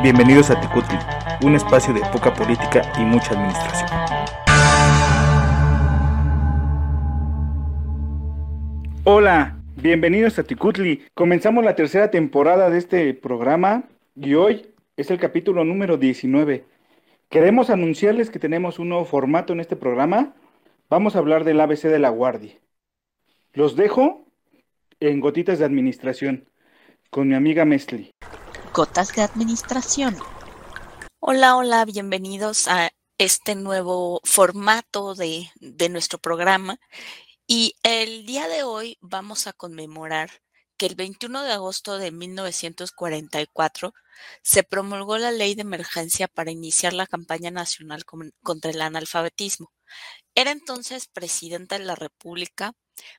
Bienvenidos a Ticutli, un espacio de poca política y mucha administración. Hola, bienvenidos a Ticutli. Comenzamos la tercera temporada de este programa y hoy es el capítulo número 19. Queremos anunciarles que tenemos un nuevo formato en este programa. Vamos a hablar del ABC de la Guardia. Los dejo en gotitas de administración con mi amiga Mesli. De Administración. Hola, hola, bienvenidos a este nuevo formato de, de nuestro programa. Y el día de hoy vamos a conmemorar que el 21 de agosto de 1944 se promulgó la ley de emergencia para iniciar la campaña nacional contra el analfabetismo. Era entonces presidenta de la República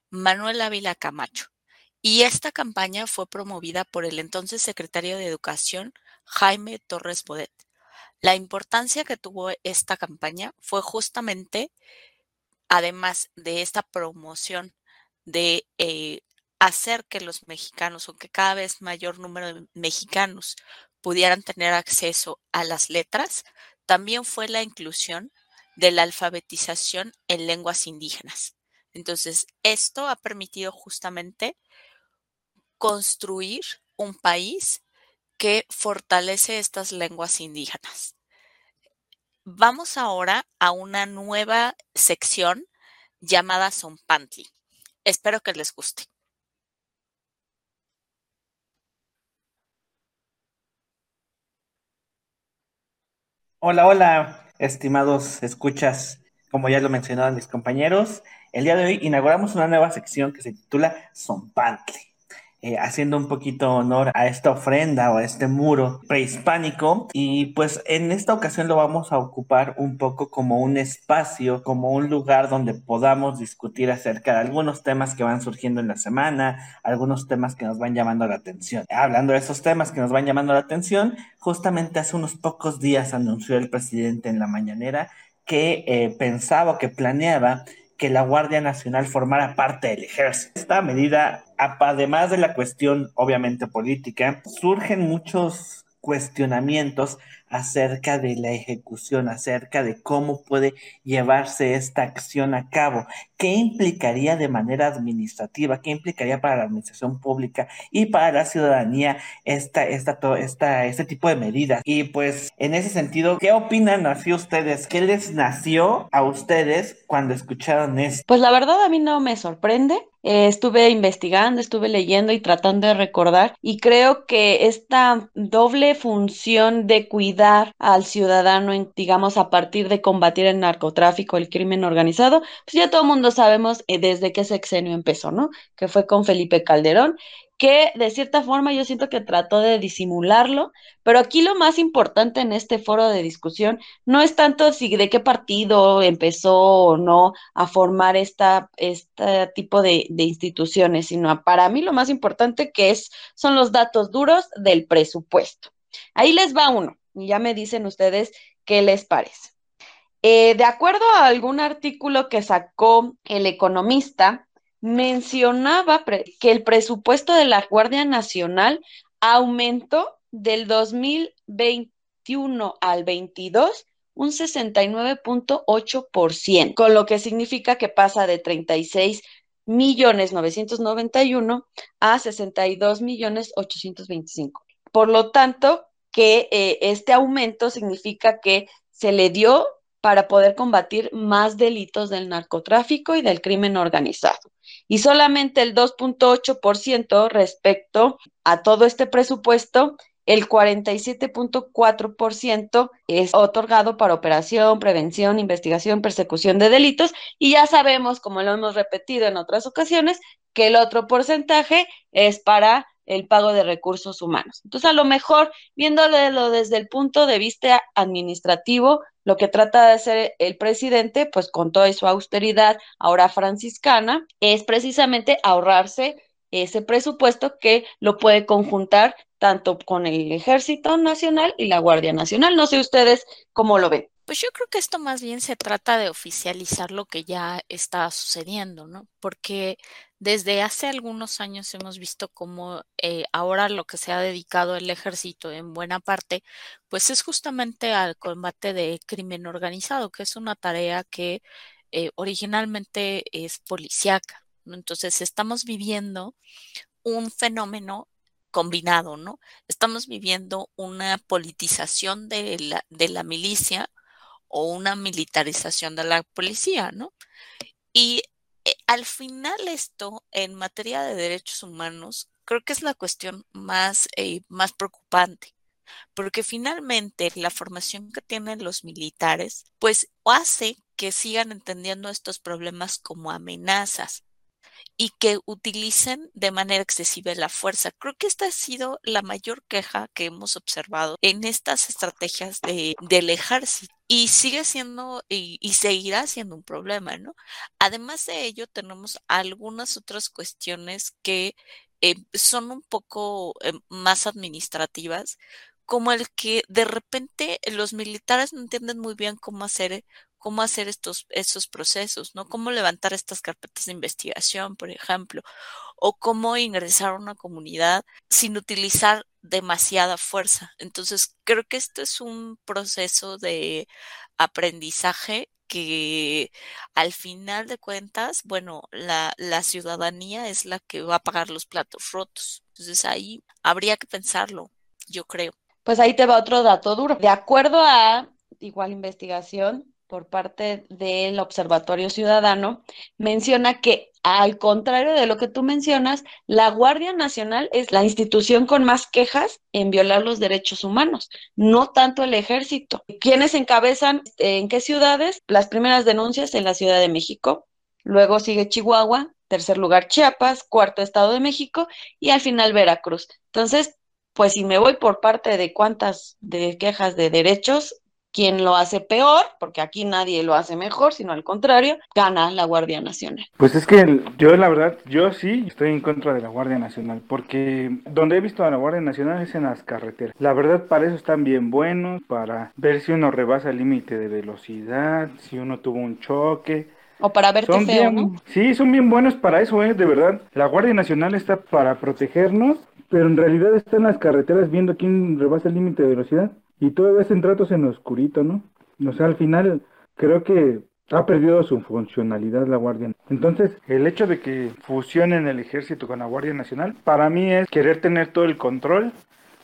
Manuel Ávila Camacho y esta campaña fue promovida por el entonces secretario de Educación, Jaime Torres Bodet. La importancia que tuvo esta campaña fue justamente, además de esta promoción de eh, hacer que los mexicanos, o que cada vez mayor número de mexicanos pudieran tener acceso a las letras, también fue la inclusión de la alfabetización en lenguas indígenas. Entonces, esto ha permitido justamente construir un país que fortalece estas lenguas indígenas. Vamos ahora a una nueva sección llamada Zompantli. Espero que les guste. Hola, hola, estimados escuchas. Como ya lo mencionaron mis compañeros, el día de hoy inauguramos una nueva sección que se titula Zompantli. Eh, haciendo un poquito honor a esta ofrenda o a este muro prehispánico. Y pues en esta ocasión lo vamos a ocupar un poco como un espacio, como un lugar donde podamos discutir acerca de algunos temas que van surgiendo en la semana, algunos temas que nos van llamando la atención. Hablando de esos temas que nos van llamando la atención, justamente hace unos pocos días anunció el presidente en la mañanera que eh, pensaba, que planeaba que la Guardia Nacional formara parte del ejército. Esta medida, además de la cuestión obviamente política, surgen muchos cuestionamientos acerca de la ejecución, acerca de cómo puede llevarse esta acción a cabo, qué implicaría de manera administrativa, qué implicaría para la administración pública y para la ciudadanía esta, esta, esta, este tipo de medidas. Y pues en ese sentido, ¿qué opinan así ustedes? ¿Qué les nació a ustedes cuando escucharon esto? Pues la verdad a mí no me sorprende. Eh, estuve investigando, estuve leyendo y tratando de recordar y creo que esta doble función de cuidar al ciudadano, en, digamos, a partir de combatir el narcotráfico, el crimen organizado, pues ya todo el mundo sabemos eh, desde qué sexenio empezó, ¿no? Que fue con Felipe Calderón que de cierta forma yo siento que trató de disimularlo, pero aquí lo más importante en este foro de discusión no es tanto si de qué partido empezó o no a formar esta, este tipo de, de instituciones, sino para mí lo más importante que es, son los datos duros del presupuesto. Ahí les va uno, ya me dicen ustedes qué les parece. Eh, de acuerdo a algún artículo que sacó el economista, mencionaba que el presupuesto de la Guardia Nacional aumentó del 2021 al 22 un 69.8%, con lo que significa que pasa de 36 millones 991 a 62 millones 825. Por lo tanto, que eh, este aumento significa que se le dio para poder combatir más delitos del narcotráfico y del crimen organizado. Y solamente el 2.8% respecto a todo este presupuesto, el 47.4% es otorgado para operación, prevención, investigación, persecución de delitos y ya sabemos, como lo hemos repetido en otras ocasiones, que el otro porcentaje es para el pago de recursos humanos. Entonces, a lo mejor, viéndolo desde el punto de vista administrativo, lo que trata de hacer el presidente, pues con toda su austeridad ahora franciscana, es precisamente ahorrarse ese presupuesto que lo puede conjuntar tanto con el Ejército Nacional y la Guardia Nacional. No sé ustedes cómo lo ven. Pues yo creo que esto más bien se trata de oficializar lo que ya está sucediendo, ¿no? Porque desde hace algunos años hemos visto cómo eh, ahora lo que se ha dedicado el ejército en buena parte, pues es justamente al combate de crimen organizado, que es una tarea que eh, originalmente es policíaca. Entonces estamos viviendo un fenómeno combinado, ¿no? Estamos viviendo una politización de la, de la milicia o una militarización de la policía, ¿no? Y eh, al final esto, en materia de derechos humanos, creo que es la cuestión más, eh, más preocupante, porque finalmente la formación que tienen los militares, pues hace que sigan entendiendo estos problemas como amenazas y que utilicen de manera excesiva la fuerza. Creo que esta ha sido la mayor queja que hemos observado en estas estrategias de, del ejército y sigue siendo y, seguirá siendo un problema, ¿no? Además de ello, tenemos algunas otras cuestiones que eh, son un poco eh, más administrativas, como el que de repente los militares no entienden muy bien cómo hacer cómo hacer estos, estos procesos, ¿no? Cómo levantar estas carpetas de investigación, por ejemplo, o cómo ingresar a una comunidad sin utilizar demasiada fuerza. Entonces, creo que esto es un proceso de aprendizaje que al final de cuentas, bueno, la ciudadanía es la que va a pagar los platos rotos. Entonces ahí habría que pensarlo, yo creo. Pues ahí te va otro dato duro. De acuerdo a igual investigación, por parte del Observatorio Ciudadano, menciona que al contrario de lo que tú mencionas, la Guardia Nacional es la institución con más quejas en violar los derechos humanos, no tanto el ejército. ¿Quiénes encabezan en qué ciudades? Las primeras denuncias en la Ciudad de México, luego sigue Chihuahua, tercer lugar Chiapas, cuarto Estado de México y al final Veracruz. Entonces, pues si me voy por parte de cuántas de quejas de derechos, quien lo hace peor, porque aquí nadie lo hace mejor, sino al contrario, gana la Guardia Nacional. Pues es que yo la verdad, yo sí estoy en contra de la Guardia Nacional, porque donde he visto a la Guardia Nacional es en las carreteras. La verdad para eso están bien buenos, para ver si uno rebasa el límite de velocidad, si uno tuvo un choque. O para verte son feo, bien, ¿no? Sí, son bien buenos para eso, ¿eh? De verdad. La Guardia Nacional está para protegernos, pero en realidad está en las carreteras viendo quién rebasa el límite de velocidad. Y todo en tratos en oscurito, ¿no? O sea, al final creo que ha perdido su funcionalidad la Guardia. Entonces, el hecho de que fusionen el ejército con la Guardia Nacional, para mí es querer tener todo el control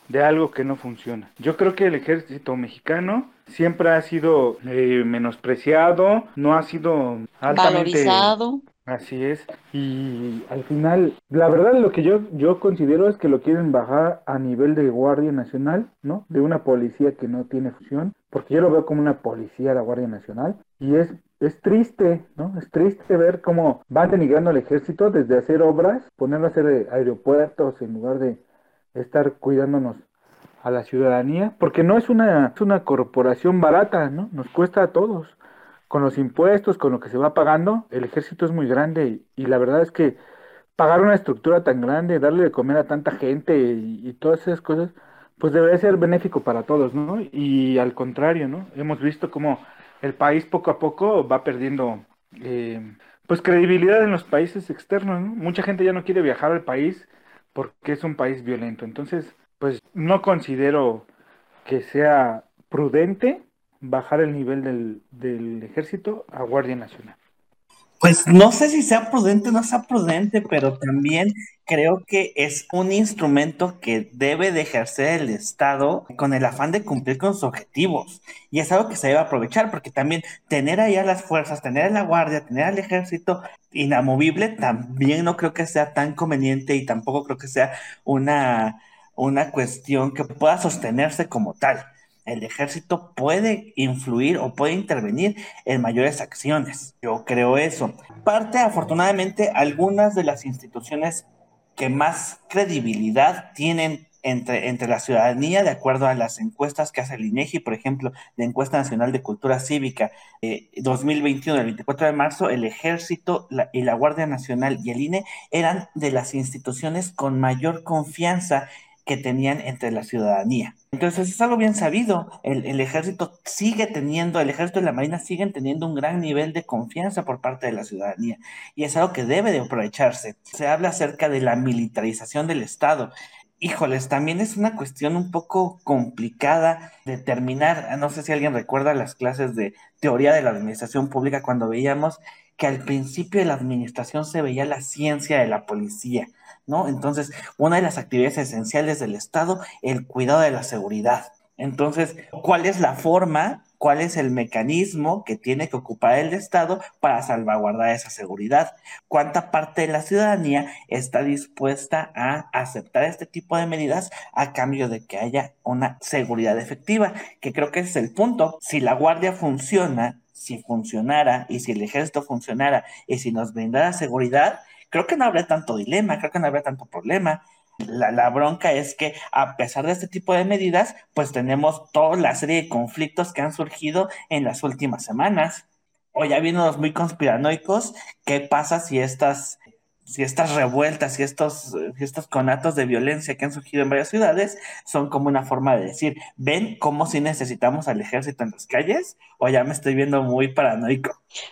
de algo que no funciona. Yo creo que el ejército mexicano siempre ha sido eh, menospreciado, no ha sido altamente Valorizado. Así es. Y al final, la verdad lo que yo, yo considero es que lo quieren bajar a nivel de Guardia Nacional, ¿no? De una policía que no tiene función, porque yo lo veo como una policía la Guardia Nacional. Y es, es triste, ¿no? Es triste ver cómo van denigrando al ejército desde hacer obras, ponerlo a hacer eh, aeropuertos en lugar de estar cuidándonos a la ciudadanía, porque no es una, es una corporación barata, ¿no? Nos cuesta a todos con los impuestos, con lo que se va pagando, el ejército es muy grande y, la verdad es que pagar una estructura tan grande, darle de comer a tanta gente y, todas esas cosas, pues debe ser benéfico para todos, ¿no? Y al contrario, ¿no? Hemos visto cómo el país poco a poco va perdiendo, eh, pues, credibilidad en los países externos, ¿no? Mucha gente ya no quiere viajar al país porque es un país violento. Entonces, pues, no considero que sea prudente bajar el nivel del, del ejército a Guardia Nacional. Pues no sé si sea prudente o no sea prudente, pero también creo que es un instrumento que debe de ejercer el Estado con el afán de cumplir con sus objetivos. Y es algo que se debe aprovechar, porque también tener allá las fuerzas, tener a la Guardia, tener al ejército inamovible, también no creo que sea tan conveniente y tampoco creo que sea una, una cuestión que pueda sostenerse como tal el ejército puede influir o puede intervenir en mayores acciones. Yo creo eso. Parte, afortunadamente, algunas de las instituciones que más credibilidad tienen entre, entre la ciudadanía, de acuerdo a las encuestas que hace el INEGI, por ejemplo, la encuesta nacional de cultura cívica 2021, eh, el 24 de marzo, el ejército y la Guardia Nacional y el INE eran de las instituciones con mayor confianza que tenían entre la ciudadanía. Entonces es algo bien sabido. El, ejército sigue teniendo, el ejército y la marina siguen teniendo un gran nivel de confianza por parte de la ciudadanía. Y es algo que debe de aprovecharse. Se habla acerca de la militarización del Estado. Híjoles, también es una cuestión un poco complicada de determinar. No sé si alguien recuerda las clases de teoría de la administración pública cuando veíamos que al principio de la administración se veía la ciencia de la policía, ¿no? Entonces, una de las actividades esenciales del Estado, el cuidado de la seguridad. Entonces, ¿cuál es la forma, cuál es el mecanismo que tiene que ocupar el Estado para salvaguardar esa seguridad? ¿Cuánta parte de la ciudadanía está dispuesta a aceptar este tipo de medidas a cambio de que haya una seguridad efectiva? Que creo que ese es el punto. Si la Guardia funciona, si funcionara y si el ejército funcionara y si nos brindara seguridad, creo que no habría tanto dilema, creo que no habría tanto problema. La, bronca es que a pesar de este tipo de medidas, pues tenemos toda la serie de conflictos que han surgido en las últimas semanas. O ya los muy conspiranoicos, ¿qué pasa si estas si estas revueltas y estos, estos conatos de violencia que han surgido en varias ciudades son como una forma de decir, ven cómo si necesitamos al ejército en las calles o ya me estoy viendo muy paranoico.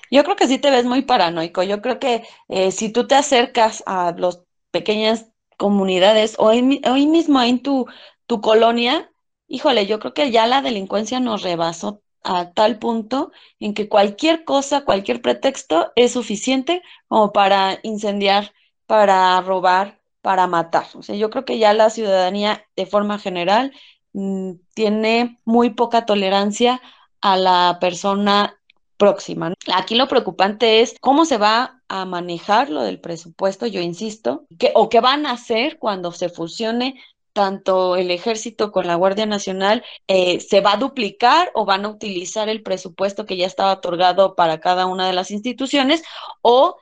Yo creo que sí te ves muy paranoico. Yo creo que eh, si tú te acercas a las pequeñas comunidades o hoy mismo en tu, tu colonia, híjole, yo creo que ya la delincuencia nos rebasó a tal punto en que cualquier cosa, cualquier pretexto es suficiente como para incendiar, para robar, para matar. O sea, yo creo que ya la ciudadanía de forma general mm, tiene muy poca tolerancia a la persona próxima. Aquí lo preocupante es cómo se va a manejar lo del presupuesto, yo insisto, que, o qué van a hacer cuando se fusione tanto el ejército con la Guardia Nacional, eh, ¿se va a duplicar o van a utilizar el presupuesto que ya estaba otorgado para cada una de las instituciones o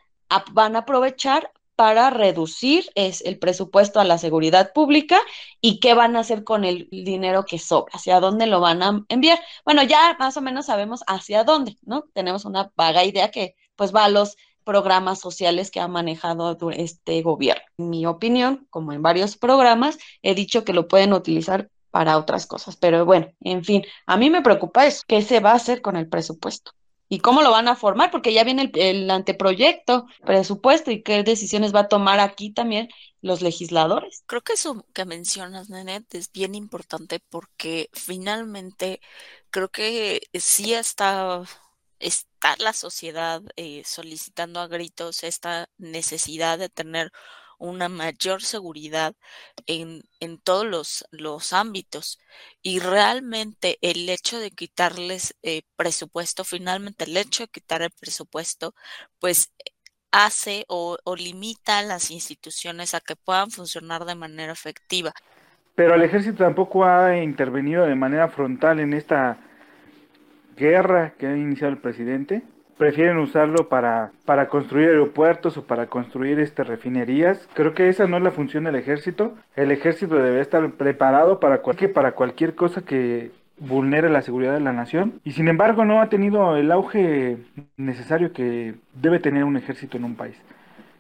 van a aprovechar para reducir es el presupuesto a la seguridad pública y qué van a hacer con el dinero que sobra, hacia dónde lo van a enviar. Bueno, ya más o menos sabemos hacia dónde, ¿no? Tenemos una vaga idea que pues va a los programas sociales que ha manejado este gobierno. En mi opinión, como en varios programas, he dicho que lo pueden utilizar para otras cosas. Pero bueno, en fin, a mí me preocupa eso, qué se va a hacer con el presupuesto y cómo lo van a formar, porque ya viene el, anteproyecto, presupuesto y qué decisiones va a tomar aquí también los legisladores. Creo que eso que mencionas, Nenet, es bien importante porque finalmente creo que sí está está la sociedad eh, solicitando a gritos esta necesidad de tener una mayor seguridad en, en todos los, los, ámbitos. Y realmente el hecho de quitarles eh, presupuesto, finalmente el hecho de quitar el presupuesto, pues hace o, o limita a las instituciones a que puedan funcionar de manera efectiva. Pero el ejército tampoco ha intervenido de manera frontal en esta guerra que ha iniciado el presidente, prefieren usarlo para, para construir aeropuertos o para construir este, refinerías. Creo que esa no es la función del ejército. El ejército debe estar preparado para, cualquier, para cualquier cosa que vulnere la seguridad de la nación. Y sin embargo no ha tenido el auge necesario que debe tener un ejército en un país.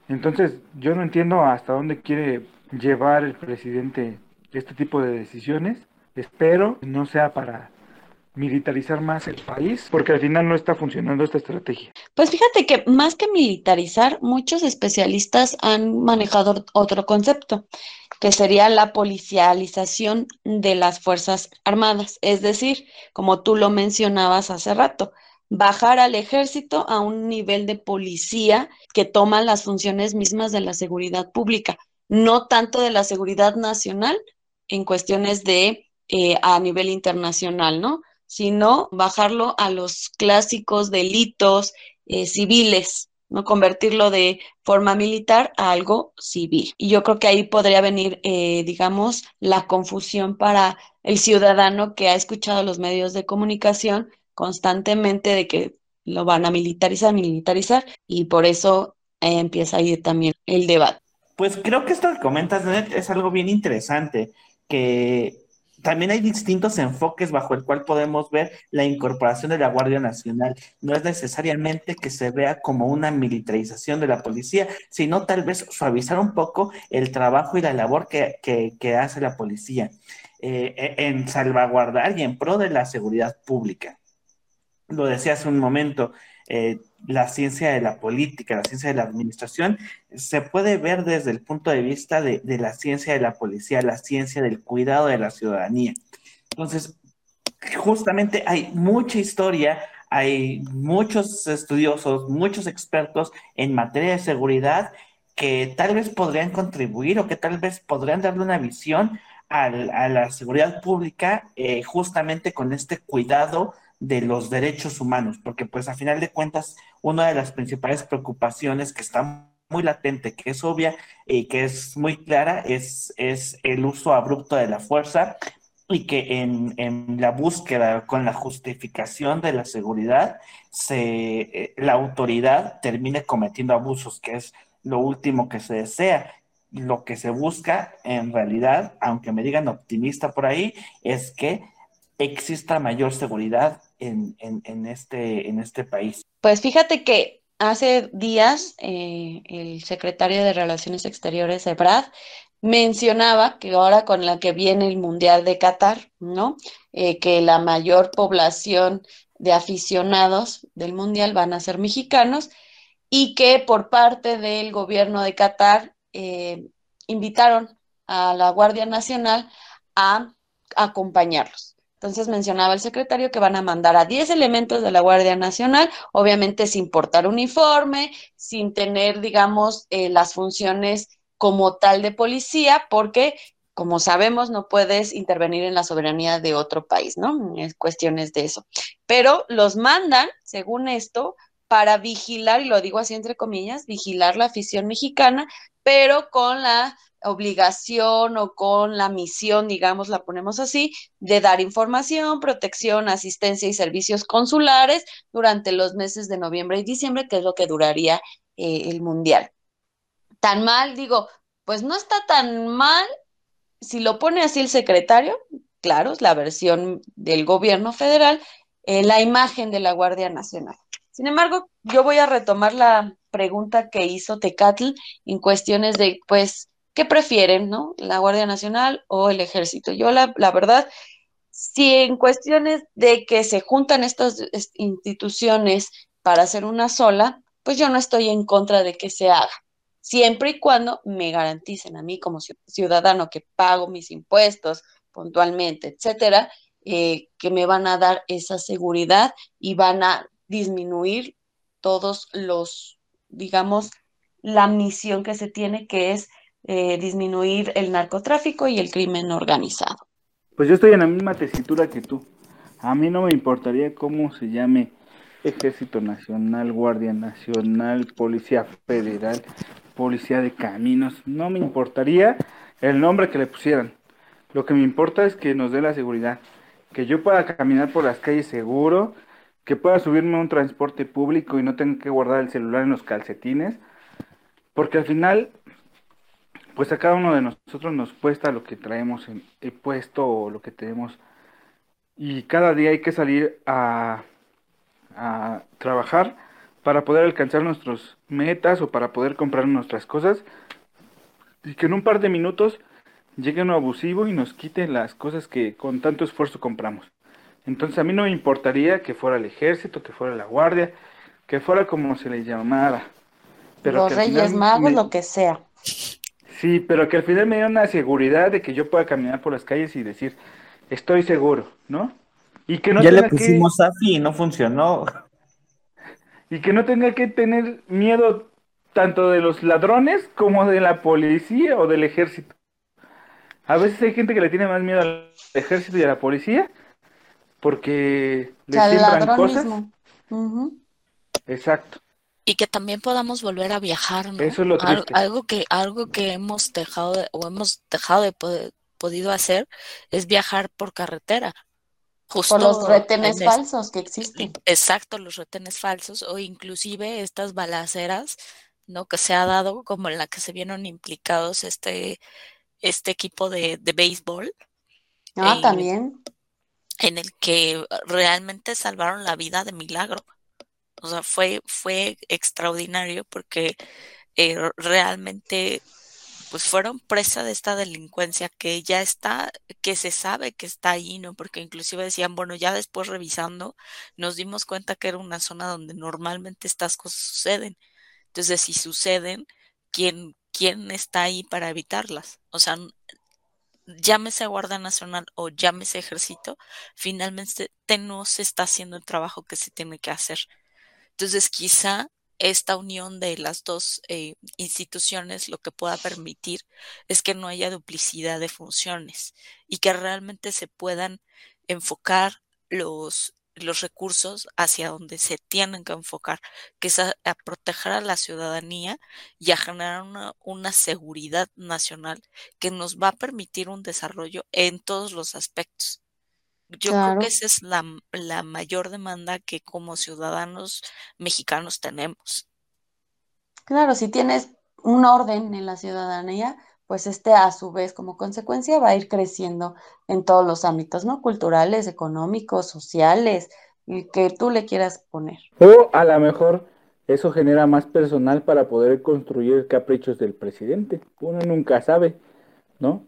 Entonces yo no entiendo hasta dónde quiere llevar el presidente este tipo de decisiones. Espero no sea para militarizar más el país, porque al final no está funcionando esta estrategia. Pues fíjate que más que militarizar, muchos especialistas han manejado otro concepto, que sería la policialización de las Fuerzas Armadas, es decir, como tú lo mencionabas hace rato, bajar al ejército a un nivel de policía que toma las funciones mismas de la seguridad pública, no tanto de la seguridad nacional en cuestiones de eh, a nivel internacional, ¿no? Sino bajarlo a los clásicos delitos eh, civiles, no convertirlo de forma militar a algo civil. Y yo creo que ahí podría venir, eh, digamos, la confusión para el ciudadano que ha escuchado los medios de comunicación constantemente de que lo van a militarizar, militarizar, y por eso eh, empieza ahí también el debate. Pues creo que esto que comentas, Net, es algo bien interesante, que también hay distintos enfoques bajo el cual podemos ver la incorporación de la Guardia Nacional. No es necesariamente que se vea como una militarización de la policía, sino tal vez suavizar un poco el trabajo y la labor que, hace la policía eh, e, en salvaguardar y en pro de la seguridad pública. Lo decía hace un momento, eh, la ciencia de la política, la ciencia de la administración, se puede ver desde el punto de vista de, la ciencia de la policía, la ciencia del cuidado de la ciudadanía. Entonces, justamente hay mucha historia, hay muchos estudiosos, muchos expertos en materia de seguridad que tal vez podrían contribuir o que tal vez podrían darle una visión a, la seguridad pública eh, justamente con este cuidado de los derechos humanos, porque pues a final de cuentas una de las principales preocupaciones que está muy latente, que es obvia y que es muy clara, es, es el uso abrupto de la fuerza y que en, en la búsqueda con la justificación de la seguridad, se, eh, la autoridad termine cometiendo abusos, que es lo último que se desea. Lo que se busca en realidad, aunque me digan optimista por ahí, es que exista mayor seguridad en, este, en este país? Pues fíjate que hace días eh, el secretario de Relaciones Exteriores, Ebrad, mencionaba que ahora con la que viene el Mundial de Qatar, ¿no? Eh, que la mayor población de aficionados del Mundial van a ser mexicanos y que por parte del gobierno de Qatar eh, invitaron a la Guardia Nacional a acompañarlos. Entonces mencionaba el secretario que van a mandar a 10 elementos de la Guardia Nacional, obviamente sin portar uniforme, sin tener, digamos, eh, las funciones como tal de policía, porque, como sabemos, no puedes intervenir en la soberanía de otro país, ¿no? Es cuestiones de eso. Pero los mandan, según esto, para vigilar, y lo digo así entre comillas, vigilar la afición mexicana, pero con la obligación o con la misión, digamos, la ponemos así, de dar información, protección, asistencia y servicios consulares durante los meses de noviembre y diciembre, que es lo que duraría eh, el Mundial. Tan mal, digo, pues no está tan mal si lo pone así el secretario, claro, es la versión del gobierno federal, eh, la imagen de la Guardia Nacional. Sin embargo, yo voy a retomar la pregunta que hizo Tecatl en cuestiones de, pues, ¿qué prefieren, no? ¿La Guardia Nacional o el Ejército? Yo la, la verdad, si en cuestiones de que se juntan estas instituciones para hacer una sola, pues yo no estoy en contra de que se haga, siempre y cuando me garanticen a mí como ciudadano que pago mis impuestos puntualmente, etcétera, eh, que me van a dar esa seguridad y van a disminuir todos los, digamos, la misión que se tiene, que es eh, disminuir el narcotráfico y el crimen organizado. Pues yo estoy en la misma tesitura que tú. A mí no me importaría cómo se llame Ejército Nacional, Guardia Nacional, Policía Federal, Policía de Caminos. No me importaría el nombre que le pusieran. Lo que me importa es que nos dé la seguridad. Que yo pueda caminar por las calles seguro, que pueda subirme a un transporte público y no tenga que guardar el celular en los calcetines. Porque al final pues a cada uno de nosotros nos cuesta lo que traemos en el puesto o lo que tenemos. Y cada día hay que salir a, a trabajar para poder alcanzar nuestras metas o para poder comprar nuestras cosas. Y que en un par de minutos llegue uno abusivo y nos quite las cosas que con tanto esfuerzo compramos. Entonces a mí no me importaría que fuera el ejército, que fuera la guardia, que fuera como se le llamara. Pero Los Reyes Magos, lo que sea. Sí, pero que al final me dé una seguridad de que yo pueda caminar por las calles y decir, estoy seguro, ¿no? Y que no ya le pusimos a AFI y no funcionó. Y que no tenga que tener miedo tanto de los ladrones como de la policía o del ejército. A veces hay gente que le tiene más miedo al ejército y a la policía porque le siembran cosas. Exacto y que también podamos volver a viajar, ¿no? Eso es lo algo que algo que hemos dejado de, o hemos dejado de podido hacer es viajar por carretera. Justo por los retenes falsos que existen. Exacto, los retenes falsos o inclusive estas balaceras, ¿no? Que se ha dado como en la que se vieron implicados este este equipo de, de béisbol Ah, también. En el que realmente salvaron la vida de milagro. O sea, fue, fue extraordinario porque eh, realmente pues fueron presa de esta delincuencia que ya está, que se sabe que está ahí, ¿no? Porque inclusive decían, bueno, ya después revisando, nos dimos cuenta que era una zona donde normalmente estas cosas suceden. Entonces, si suceden, ¿quién, quién está ahí para evitarlas? O sea, llámese Guardia Nacional o llámese Ejército, finalmente no se está haciendo el trabajo que se tiene que hacer. Entonces, quizá esta unión de las dos eh, instituciones lo que pueda permitir es que no haya duplicidad de funciones y que realmente se puedan enfocar los, los recursos hacia donde se tienen que enfocar, que es a, proteger a la ciudadanía y a generar una, una, seguridad nacional que nos va a permitir un desarrollo en todos los aspectos. Yo creo que esa es la, la mayor demanda que como ciudadanos mexicanos tenemos. Claro, si tienes un orden en la ciudadanía, pues este a su vez como consecuencia va a ir creciendo en todos los ámbitos, ¿no? Culturales, económicos, sociales, que tú le quieras poner. O a lo mejor eso genera más personal para poder construir caprichos del presidente. Uno nunca sabe, ¿no?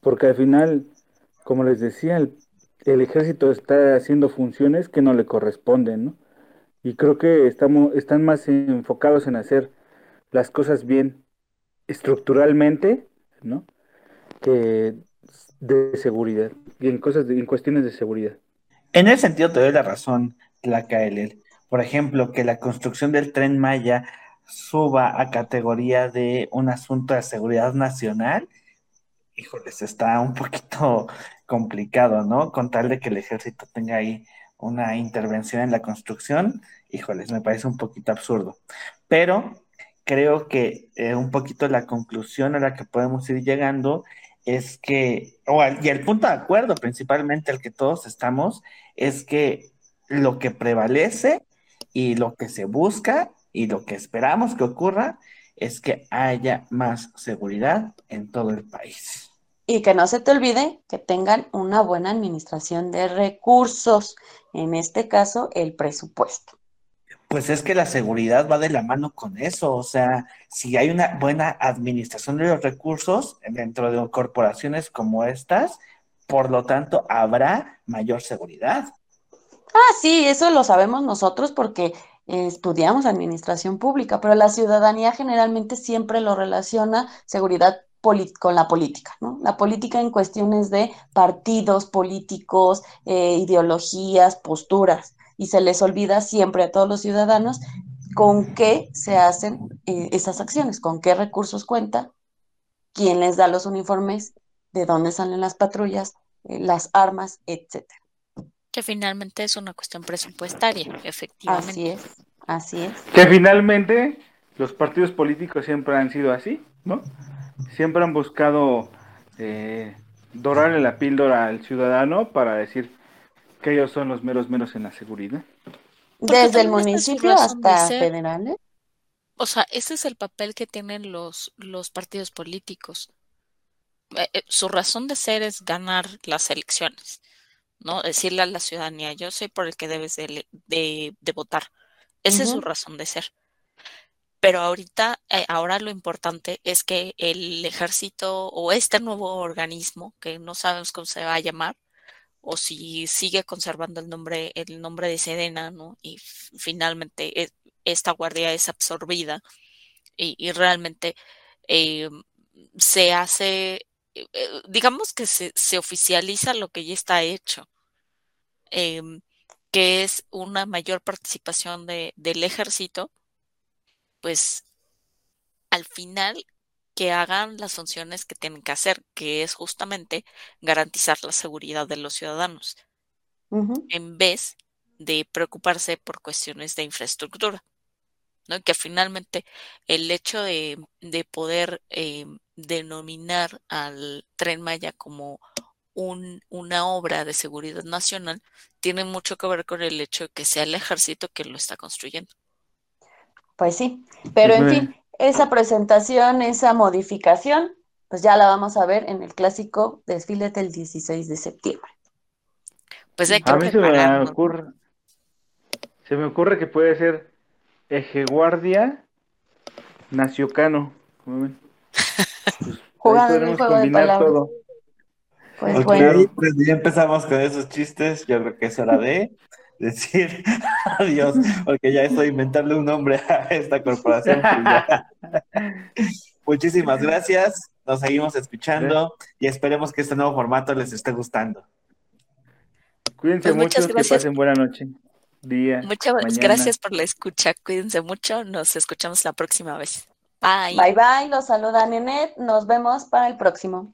Porque al final, como les decía, el el ejército está haciendo funciones que no le corresponden, ¿no? Y creo que estamos, están más enfocados en hacer las cosas bien estructuralmente, ¿no? De seguridad, y en cosas, en cuestiones de seguridad. En ese sentido te doy la razón, la KLL. Por ejemplo, que la construcción del tren Maya suba a categoría de un asunto de seguridad nacional, híjoles, está un poquito complicado, ¿no? Con tal de que el ejército tenga ahí una intervención en la construcción, híjoles, me parece un poquito absurdo. Pero creo que eh, un poquito la conclusión a la que podemos ir llegando es que, o y el punto de acuerdo principalmente al que todos estamos, es que lo que prevalece y lo que se busca y lo que esperamos que ocurra es que haya más seguridad en todo el país. Y que no se te olvide que tengan una buena administración de recursos, en este caso el presupuesto. Pues es que la seguridad va de la mano con eso, o sea, si hay una buena administración de los recursos dentro de corporaciones como estas, por lo tanto, habrá mayor seguridad. Ah, sí, eso lo sabemos nosotros porque estudiamos administración pública, pero la ciudadanía generalmente siempre lo relaciona seguridad con la política, ¿no? La política en cuestiones de partidos políticos, eh, ideologías, posturas, y se les olvida siempre a todos los ciudadanos con qué se hacen eh, esas acciones, con qué recursos cuenta, quién les da los uniformes, de dónde salen las patrullas, eh, las armas, etcétera. Que finalmente es una cuestión presupuestaria, efectivamente. Así es, así es. Que finalmente los partidos políticos siempre han sido así, ¿no? siempre han buscado eh, dorarle la píldora al ciudadano para decir que ellos son los meros menos en la seguridad. Desde el municipio hasta federales. O sea, ese es el papel que tienen los, los partidos políticos. Eh, eh, su razón de ser es ganar las elecciones, ¿no? Decirle a la ciudadanía, yo soy por el que debes de, de, votar. Esa es su razón de ser. Pero ahorita, eh, ahora lo importante es que el ejército o este nuevo organismo, que no sabemos cómo se va a llamar, o si sigue conservando el nombre, el nombre de Sedena, ¿no? Y finalmente e, esta guardia es absorbida y, realmente eh, se hace, eh, digamos que se, se, oficializa lo que ya está hecho, que es una mayor participación de, del ejército pues al final que hagan las funciones que tienen que hacer, que es justamente garantizar la seguridad de los ciudadanos, en vez de preocuparse por cuestiones de infraestructura. ¿no? Que finalmente el hecho de, poder eh, denominar al tren Maya como un, una obra de seguridad nacional tiene mucho que ver con el hecho de que sea el ejército que lo está construyendo. Pues sí, pero en fin, esa presentación, esa modificación, pues ya la vamos a ver en el clásico desfile del 16 de septiembre. Pues hay que A mí se me ocurre, se me ocurre que puede ser Ejeguardia Naciocano. Pues, ahí Jugando en el podremos juego de combinar palabras. todo. Pues Ok, bueno, pues ya empezamos con esos chistes. Yo creo que es hora de decir adiós, porque ya estoy inventarle un nombre a esta corporación. Muchísimas gracias. Nos seguimos escuchando y esperemos que este nuevo formato les esté gustando. Cuídense Pues mucho, que pasen buena noche, día, Muchas mañana. gracias por la escucha. Cuídense mucho. Nos escuchamos la próxima vez. Bye. bye bye, los saluda Nenet, nos vemos para el próximo.